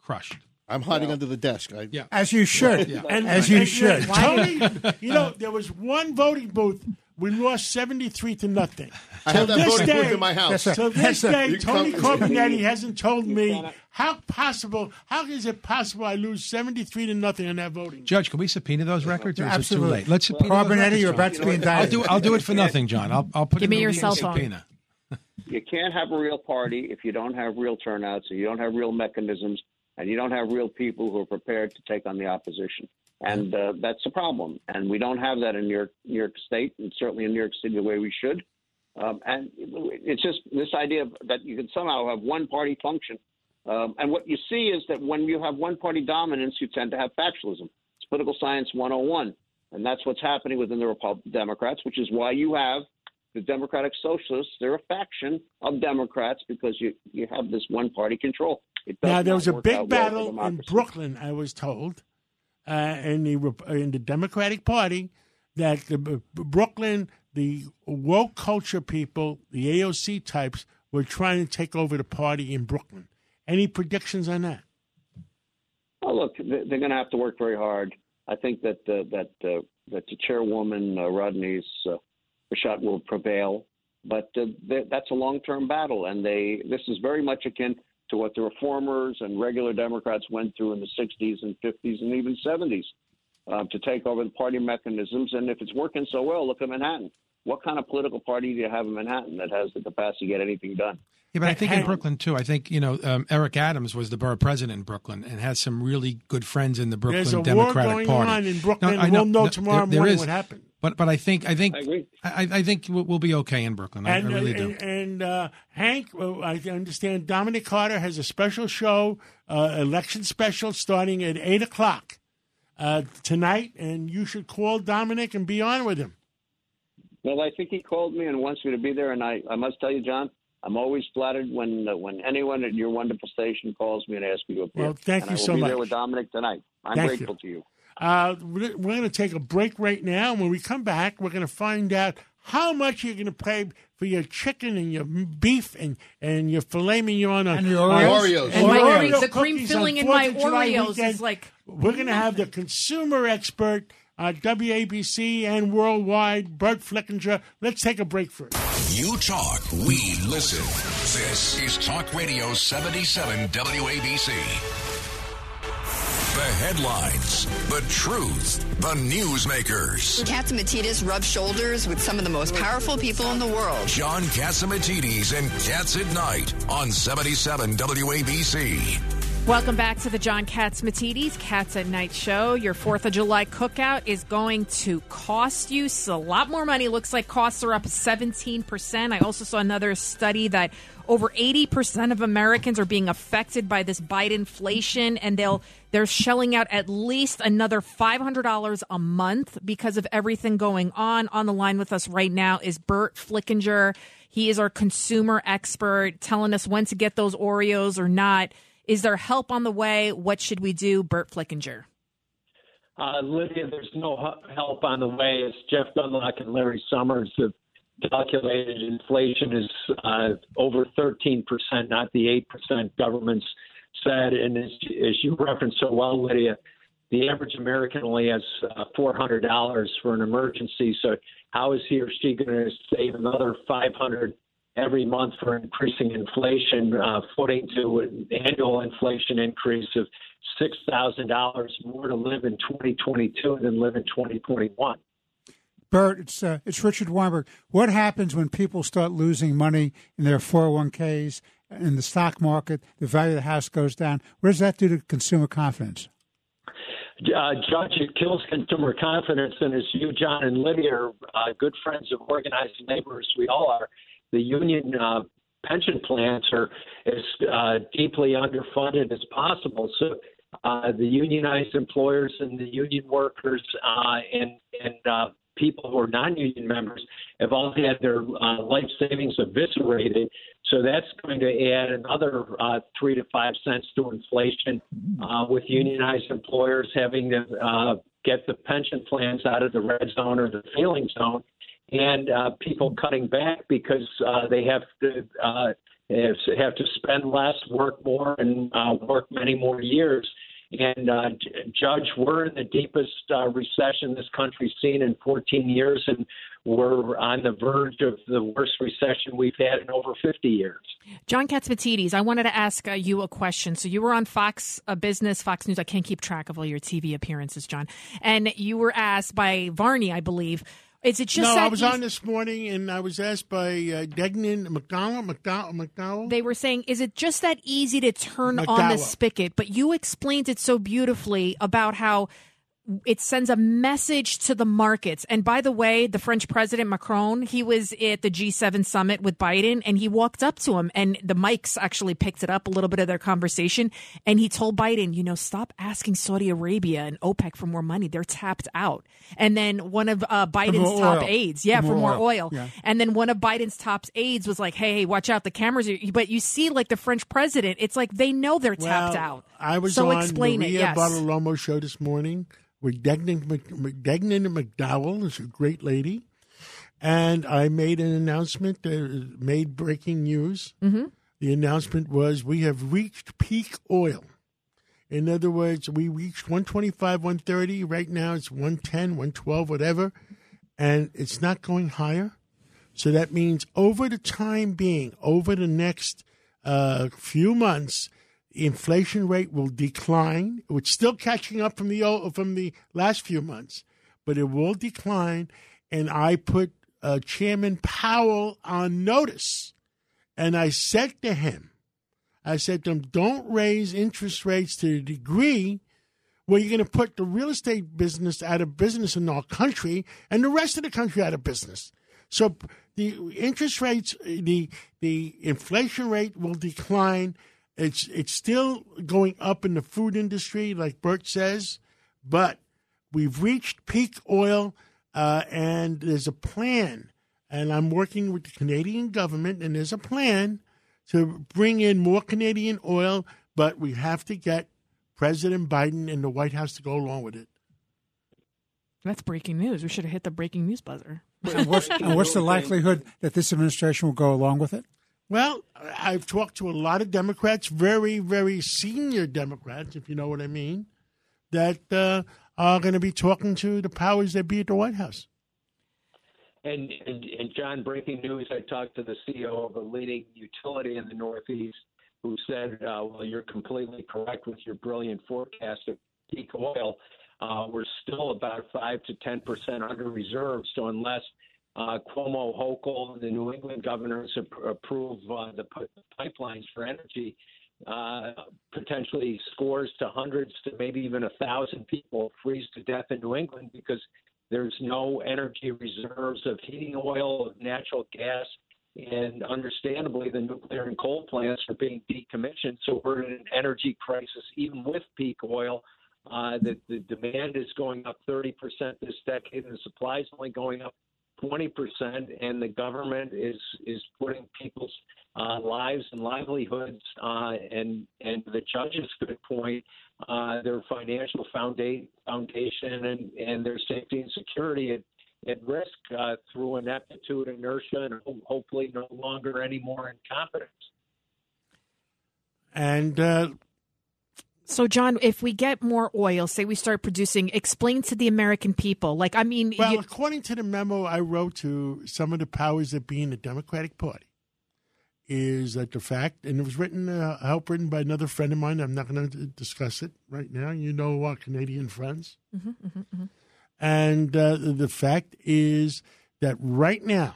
crushed. I'm hiding under the desk. I, yeah. As you should. Yeah. As you and, should. Tony, you know, there was one voting booth. We lost 73 to nothing. I have that this voting booth day- in my house. Yes, sir. This Yes, day, Tony come- Carbonetti hasn't told me how possible, how is it possible I lose 73 to nothing on that voting? Judge, can we subpoena those records, or is Absolutely. it too late? Let's subpoena Carbonetti, those records, you're John. about to be I'll indicted. do I'll do it for nothing, John. I'll I'll put Give it me in your the cell phone. subpoena. You can't have a real party if you don't have real turnouts and you don't have real mechanisms and you don't have real people who are prepared to take on the opposition. And uh, that's a problem. And we don't have that in New York, New York State and certainly in New York City the way we should. Um, and it's just this idea that you can somehow have one party function. Um, and what you see is that when you have one party dominance, you tend to have factionalism. It's political science 101. And that's what's happening within the Repub- Democrats, which is why you have the Democratic Socialists. They're a faction of Democrats because you, you have this one party control. It Now there was a big out well battle in. Brooklyn, I was told, uh, in the in the Democratic Party, that the Brooklyn, the woke culture people, the AOC types, were trying to take over the party in Brooklyn. Any predictions on that? Oh, look, they- they're going to have to work very hard. I think that uh, that uh, that the chairwoman uh, Rodneyse uh, Bichotte will prevail, but uh, th- that's a long-term battle, and they this is very much akin to what the reformers and regular Democrats went through in the '60s and '50s and even '70s uh, to take over the party mechanisms. And if it's working so well, look at Manhattan. What kind of political party do you have in Manhattan that has the capacity to get anything done? Yeah, but I think in Brooklyn too. I think you know um, Eric Adams was the borough president in Brooklyn and has some really good friends in the Brooklyn There's a war Democratic going Party. on in Brooklyn, I and we'll know No, tomorrow there- there morning is. what happened. But but I think I think I agree. I, I think we'll, we'll be okay in Brooklyn. I, I And, really uh, do. and, and, uh, Hank, uh, I understand Dominic Carter has a special show, uh, election special, starting at 8 o'clock uh, tonight, and you should call Dominic and be on with him. Well, I think he called me and wants me to be there, and I, I must tell you, John, I'm always flattered when uh, when anyone at your wonderful station calls me and asks me to appear. Well, thank and you I will so be much. there with Dominic tonight. I'm Thank grateful to you. Uh, we're we're going to take a break right now. and When we come back, we're going to find out how much you're going to pay for your chicken and your beef and, and your filet mignon on, And your on- Oreos. and And my your Oreo- the cream filling in my Oreos weekend. is like We're going to have the consumer expert Uh, on WABC and worldwide, Burt Flickinger. Let's take a break first. You talk, we listen. This is Talk Radio 77 WABC. The headlines, the truth, the newsmakers. Catsimatidis rubs shoulders with some of the most powerful people in the world. John Catsimatidis and Cats at Night on 77 WABC. Welcome back to the John Catsimatidis Cats at Night show. Your 4th of July cookout is going to cost you a lot more money. Looks like costs are up 17%. I also saw another study that over 80% of Americans are being affected by this Biden inflation and they'll they're shelling out at least another $500 a month because of everything going on. On the line with us right now is Burt Flickinger. He is our consumer expert telling us when to get those Oreos or not. Is there help on the way? What should we do? Burt Flickinger. Uh, Lydia, there's no help on the way. As Jeff Dunlock and Larry Summers have calculated, inflation is uh, over 13%, not the 8% governments said. And as, as you referenced so well, Lydia, the average American only has uh, $400 for an emergency. So how is he or she going to save another 500 every month for increasing inflation, uh, footing to an annual inflation increase of $6,000 more to live in 2022 than live in 2021? Burt, it's uh, it's Richard Weinberg. What happens when people start losing money in their 401ks, in the stock market, the value of the house goes down? What does that do to consumer confidence? Uh, Judge, it kills consumer confidence, and as you, John, and Lydia are uh, good friends of organized labor, as we all are, the union uh, pension plans are as uh, deeply underfunded as possible. So uh, the unionized employers and the union workers uh, and and uh, people who are non-union members have all had their uh, life savings eviscerated. So that's going to add another uh, three to five cents to inflation. Uh, with unionized employers having to uh, get the pension plans out of the red zone or the failing zone, and uh, people cutting back because uh, they have to uh, have to spend less, work more, and uh, work many more years. And uh, Judge, we're in the deepest uh, recession this country's seen in 14 years, and we're on the verge of the worst recession we've had in over 50 years. John Catsimatidis, I wanted to ask you a question. So you were on Fox Business, Fox News. I can't keep track of all your TV appearances, John. And you were asked by Varney, I believe. Is it just no, I was on this morning and I was asked by uh, Dagen McDonald, McDonald, McDowell. They were saying, is it just that easy to turn on the McDowell. spigot? But you explained it so beautifully about how it sends a message to the markets. And by the way, the French president Macron, he was at the G7 summit with Biden and he walked up to him and the mics actually picked it up a little bit of their conversation. And he told Biden, you know, stop asking Saudi Arabia and OPEC for more money. They're tapped out. And then one of uh, Biden's top oil. aides, yeah, For for more oil. oil. Yeah. And then one of Biden's top aides was like, hey, hey, watch out, the cameras are, but you see like the French president, it's like they know they're tapped out. I was so on explain Maria it, yes. Bartiromo show this morning with Dagen, Mc- Mc- Dagen McDowell, is a great lady, and I made an announcement that made breaking news. Mm-hmm. The announcement was we have reached peak oil. In other words, we reached 125, 130. Right now it's 110, 112, whatever, and it's not going higher. So that means over the time being, over the next uh, few months, inflation rate will decline. It's still catching up from the from the last few months, but it will decline. And I put uh, Chairman Powell on notice, and I said to him, I said to him, don't raise interest rates to the degree where you're going to put the real estate business out of business in our country and the rest of the country out of business. So the interest rates, the the inflation rate will decline. It's it's still going up in the food industry, like Burt says, but we've reached peak oil, uh, and there's a plan. And I'm working with the Canadian government, and there's a plan to bring in more Canadian oil, but we have to get President Biden and the White House to go along with it. That's breaking news. We should have hit the breaking news buzzer. And what's, and what's the likelihood that this administration will go along with it? Well, I've talked to a lot of Democrats, very, very senior Democrats, if you know what I mean, that uh, are going to be talking to the powers that be at the White House. And, and and John, breaking news! I talked to the CEO of a leading utility in the Northeast, who said, uh, "Well, you're completely correct with your brilliant forecast of peak oil. Uh, we're still about five to ten percent under reserve. So unless uh, Cuomo, Hochul, the New England governors ap- approve uh, the pipelines for energy, uh, potentially scores to hundreds to maybe even a thousand people freeze to death in New England because there's no energy reserves of heating oil, of natural gas, and understandably, the nuclear and coal plants are being decommissioned. So we're in an energy crisis, even with peak oil. Uh, the, the demand is going up 30% this decade, and the supply is only going up 20%, and the government is is putting people's uh, lives and livelihoods uh, and and the judge's good point, uh, their financial foundation and and their safety and security at at risk uh, through ineptitude, inertia, and hopefully no longer any more incompetence. And uh, So, John, if we get more oil, say we start producing, explain to the American people. Like, I mean, well, you- according to the memo I wrote to some of the powers that be in the Democratic Party, is that the fact, and it was written, uh, help written by another friend of mine. I'm not going to discuss it right now. You know our Canadian friends. Mhm, mhm, mhm. And uh, the fact is that right now,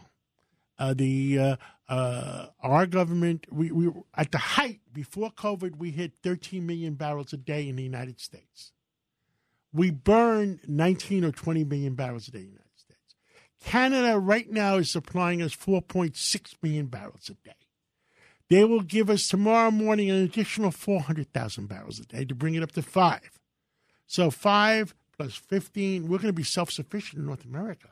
uh, the uh, our government, we, we at the height before COVID, we hit 13 million barrels a day in the United States. We burn 19 or 20 million barrels a day in the United States. Canada right now is supplying us 4.6 million barrels a day. They will give us tomorrow morning an additional 400,000 barrels a day to bring it up to five. So five plus 15, we're going to be self sufficient in North America.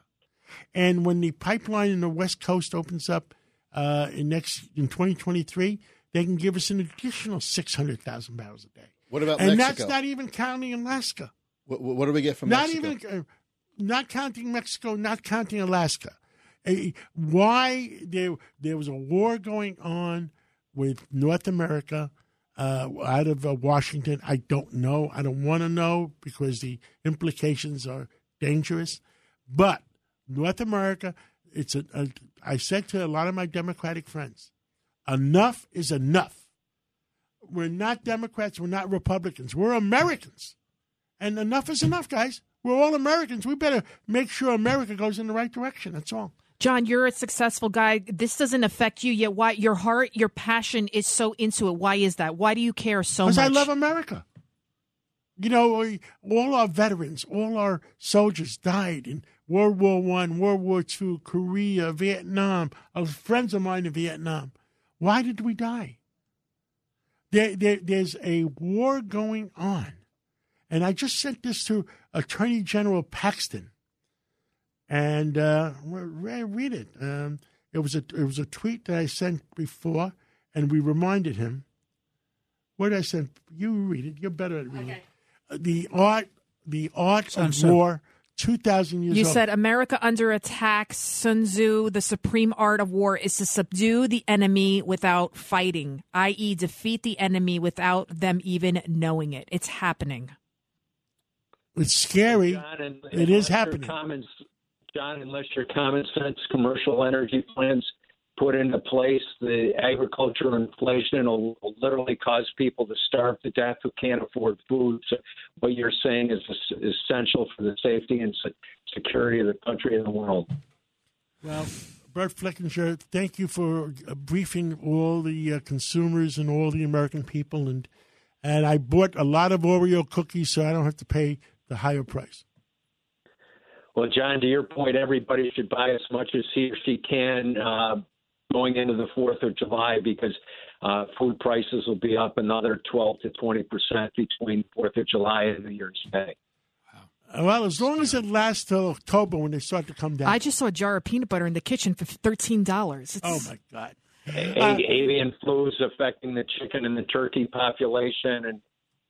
And when the pipeline in the West Coast opens up uh, in next in 2023, they can give us an additional 600,000 barrels a day. What about and Mexico? that's not even counting Alaska. What, what do we get from not Mexico? even, uh, not counting Mexico, not counting Alaska. Uh, why there there was a war going on with North America uh, out of uh, Washington? I don't know. I don't want to know because the implications are dangerous. But North America, it's a, a. I said to a lot of my Democratic friends, enough is enough. We're not Democrats. We're not Republicans. We're Americans. And enough is enough, guys. We're all Americans. We better make sure America goes in the right direction. That's all. John, you're a successful guy. This doesn't affect you yet. Why your heart, your passion is so into it? Why is that? Why do you care so much? Because I love America. You know, all our veterans, all our soldiers died in World War One, World War Two, Korea, Vietnam. Uh, friends of mine in Vietnam. Why did we die? There, there, there's a war going on, and I just sent this to Attorney General Paxton, and uh, read it. Um, it was a it was a tweet that I sent before, and we reminded him. What did I send? You read it. You're better at reading. Okay. Uh, the art, the art Sounds of so. war, two thousand years You old. said America under attack. Sun Tzu, the supreme art of war is to subdue the enemy without fighting, i.e., defeat the enemy without them even knowing it. It's happening. it's scary. John, and- It is happening. Common, John, unless your common sense commercial energy plans put into place, the agriculture inflation will, will literally cause people to starve to death who can't afford food. So what you're saying is es- essential for the safety and security of the country and the world. Well, Burt Flickinger, thank you for uh, briefing all the uh, consumers and all the American people, and and I bought a lot of Oreo cookies, so I don't have to pay the higher price. Well, John, to your point, everybody should buy as much as he or she can uh, going into the 4th of July because uh, food prices will be up another 12 to 20 percent between 4th of July and New Year's Day. Uh, Well, as long as it lasts till October when they start to come down. I just saw a jar of peanut butter in the kitchen for thirteen dollars. oh my God! A- Uh, avian flu is affecting the chicken and the turkey population, and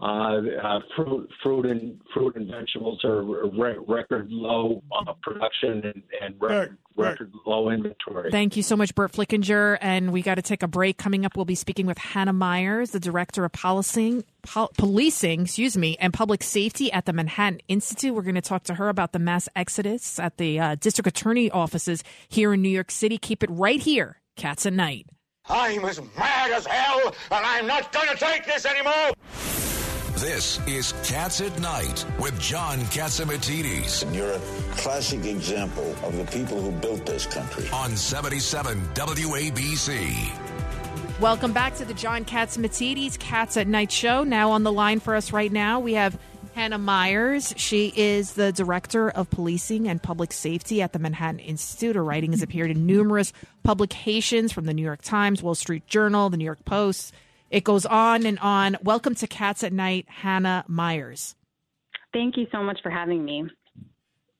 uh, uh, fruit, fruit and fruit and vegetables are re- record low uh, production and, and record, record low inventory. Thank you so much, Burt Flickinger. And we got to take a break. Coming up, we'll be speaking with Hannah Meyers, the director of policing, pol- policing, excuse me, and public safety at the Manhattan Institute. We're going to talk to her about the mass exodus at the uh, district attorney offices here in New York City. Keep it right here, Cats at Night. I'm as mad as hell, and I'm not going to take this anymore. This is Cats at Night with John Catsimatidis. You're a classic example of the people who built this country. On 77 WABC. Welcome back to the John Catsimatidis Cats at Night show. Now on the line for us right now, we have Hannah Meyers. She is the director of policing and public safety at the Manhattan Institute. Her writing has appeared in numerous publications from the New York Times, Wall Street Journal, the New York Post. It goes on and on. Welcome to Cats at Night, Hannah Meyers. Thank you so much for having me.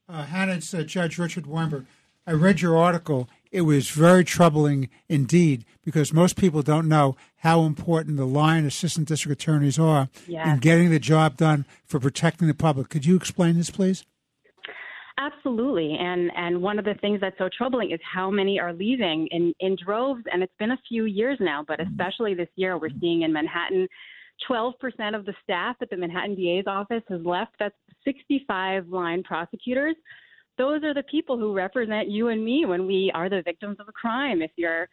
Uh, Hannah, it's uh, Judge Richard Weinberg. I read your article. It was very troubling indeed because most people don't know how important the line assistant district attorneys are Yes. in getting the job done for protecting the public. Could you explain this, please? Absolutely. And and one of the things that's so troubling is how many are leaving in, in droves and it's been a few years now, but mm-hmm. especially this year we're seeing in Manhattan 12% of the staff at the Manhattan DA's office has left. That's 65 line prosecutors. Those are the people who represent you and me when we are the victims of a crime. If your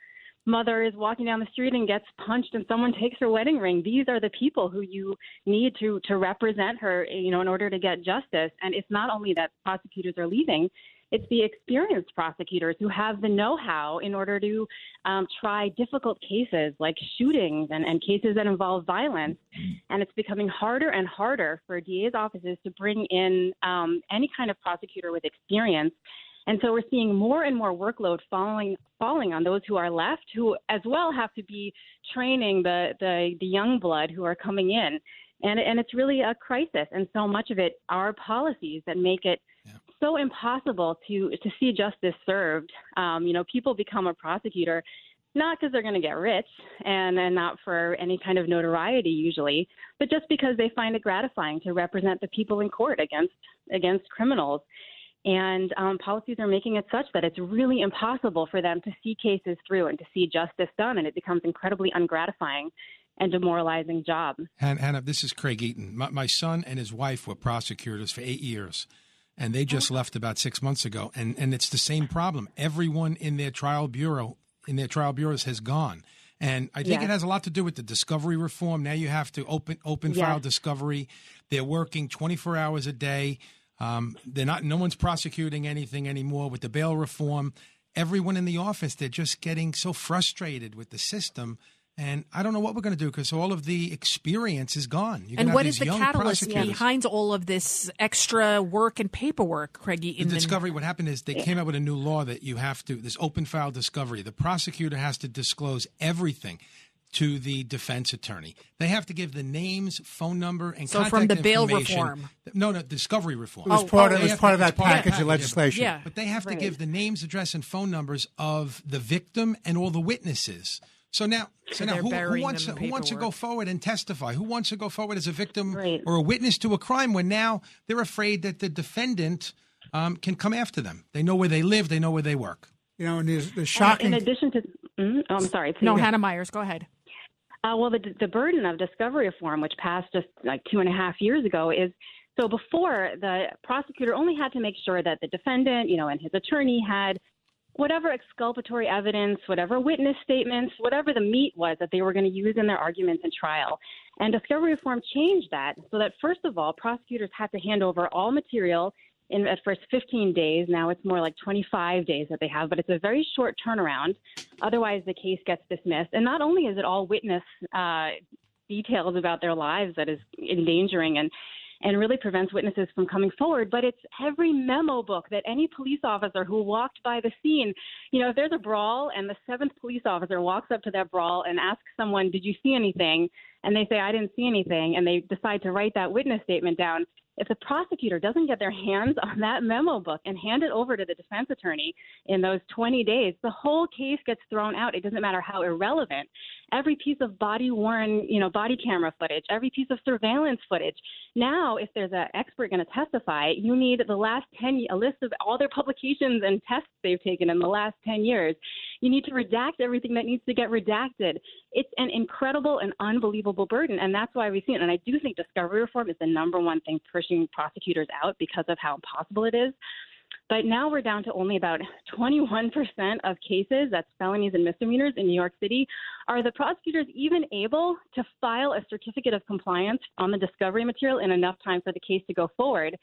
mother is walking down the street and gets punched and someone takes her wedding ring, these are the people who you need to to represent her, you know, in order to get justice. And it's not only that prosecutors are leaving, it's the experienced prosecutors who have the know-how in order to um, try difficult cases like shootings and, and cases that involve violence. And it's becoming harder and harder for DA's offices to bring in um, any kind of prosecutor with experience. And so we're seeing more and more workload falling falling on those who are left, who as well have to be training the the, the young blood who are coming in. And and it's really a crisis. And so much of it are policies that make it so impossible to to see justice served. Um, you know, people become a prosecutor not because they're going to get rich and, and not for any kind of notoriety usually, but just because they find it gratifying to represent the people in court against against criminals. And um, policies are making it such that it's really impossible for them to see cases through and to see justice done, and it becomes incredibly ungratifying and demoralizing job. Han- Hannah, this is Craig Eaton. My, my son and his wife were prosecutors for eight years, and they just left about six months ago. And and it's the same problem. Everyone in their trial bureau, in their trial bureaus, has gone. And I think Yes. it has a lot to do with the discovery reform. Now you have to open open Yes. file discovery. They're working 24 hours a day. Um, they're not. No one's prosecuting anything anymore with the bail reform. Everyone in the office, they're just getting so frustrated with the system, And I don't know what we're going to do because all of the experience is gone. You're and what is the catalyst behind all of this extra work and paperwork, Craig Eaton? The discovery, what happened is they came out with a new law that you have to, this open file discovery, the prosecutor has to disclose everything to the defense attorney. They have to give the names, phone number, and So contact from the bail reform. No, no, discovery reform. It was Oh, part of- it was part to- of that it's part package of legislation. Yeah. But they have Right. to give the names, address, and phone numbers of the victim and all the witnesses. So now, so, So now, who, who wants to, who wants to go forward and testify? Who wants to go forward as a victim or a witness to a crime when now they're afraid that the defendant um, can come after them? They know where they live, they know where they work. You know, and the And shocking. In addition to, mm, oh, I'm sorry. No, Tina. Hannah Meyers, go ahead. Uh, well, the, the burden of discovery reform, which passed just like two and a half years ago, is so before the prosecutor only had to make sure that the defendant, you know, and his attorney had whatever exculpatory evidence, whatever witness statements, whatever the meat was that they were going to use in their arguments in trial. And discovery reform changed that so that, first of all, prosecutors had to hand over all material in at first 15 days. Now it's more like 25 days that they have, but it's a very short turnaround. Otherwise, the case gets dismissed. And not only is it all witness uh, details about their lives that is endangering and and really prevents witnesses from coming forward. But it's every memo book that any police officer who walked by the scene, you know, if there's a brawl and the seventh police officer walks up to that brawl and asks someone, Did you see anything? And they say, I didn't see anything. And they decide to write that witness statement down. If the prosecutor doesn't get their hands on that memo book and hand it over to the defense attorney in those 20 days, the whole case gets thrown out. It doesn't matter how irrelevant. Every piece of body worn, you know, body camera footage, every piece of surveillance footage. Now, if there's an expert going to testify, you need the last 10 a list of all their publications and tests they've taken in the last 10 years. You need to redact everything that needs to get redacted. It's an incredible and unbelievable burden, and that's why we see it. And I do think discovery reform is the number one thing pushing prosecutors out because of how impossible it is. But now we're down to only about 21% of cases, that's felonies and misdemeanors in New York City. Are the prosecutors even able to file a certificate of compliance on the discovery material in enough time for the case to go forward?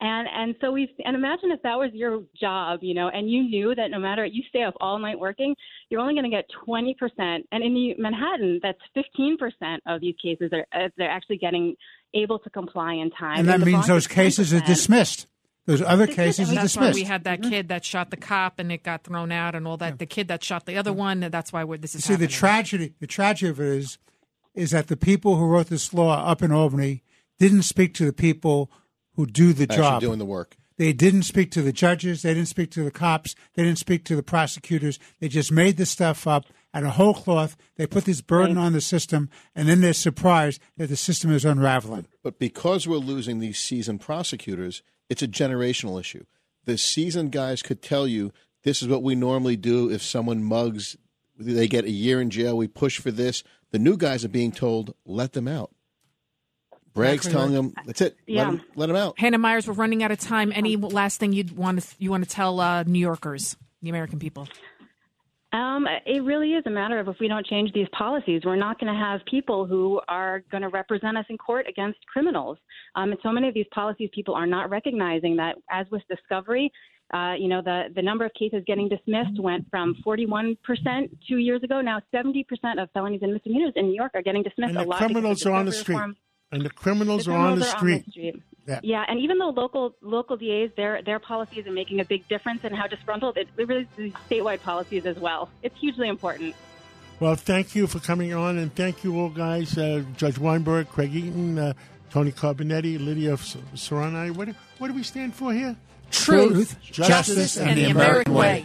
And and so we've and imagine if that was your job, you know, and you knew that no matter you stay up all night working, you're only going to get 20%. And in Manhattan, that's 15% of these cases are uh, they're actually getting able to comply in time. and that the means those cases are 10%. dismissed. Those other cases are That's why we had that mm-hmm. kid that shot the cop and it got thrown out, and all that. The kid that shot the other mm. one. That's why we're, this is See, the tragedy, the tragedy of it is, is that the people who wrote this law up in Albany didn't speak to the people who do the Actually job. doing the work. They didn't speak to the judges. They didn't speak to the cops. They didn't speak to the prosecutors. They just made this stuff up out of whole cloth. They put this burden on the system, and then they're surprised that the system is unraveling. But because we're losing these seasoned prosecutors, it's a generational issue. The seasoned guys could tell you this is what we normally do if someone mugs, they get a year in jail, we push for this. The new guys are being told, let them out. Bragg's Exactly telling right. them, that's it, Yeah. let, them, let them out. Hannah Meyers, we're running out of time. Any last thing you'd want to you want to tell uh, New Yorkers, the American people? Um, it really is a matter of if we don't change these policies, we're not going to have people who are going to represent us in court against criminals. Um, and so many of these policies, people are not recognizing that, as with discovery, uh, you know, the, the number of cases getting dismissed went from 41% two years ago. Now 70% of felonies and misdemeanors in New York are getting dismissed. And a the lot because of criminals are on the street. reform. And the criminals, The are on the criminals street. street. Yeah. Yeah, and even though local local DAs their their policies are making a big difference in how disgruntled, it, it really is statewide policies as well. It's hugely important. Well, thank you for coming on, and thank you all guys, uh, Judge Weinberg, Craig Eaton, uh, Tony Carbonetti, Lydia S- Serrani. What, do- what do we stand for here? Truth, justice, justice, and the American way.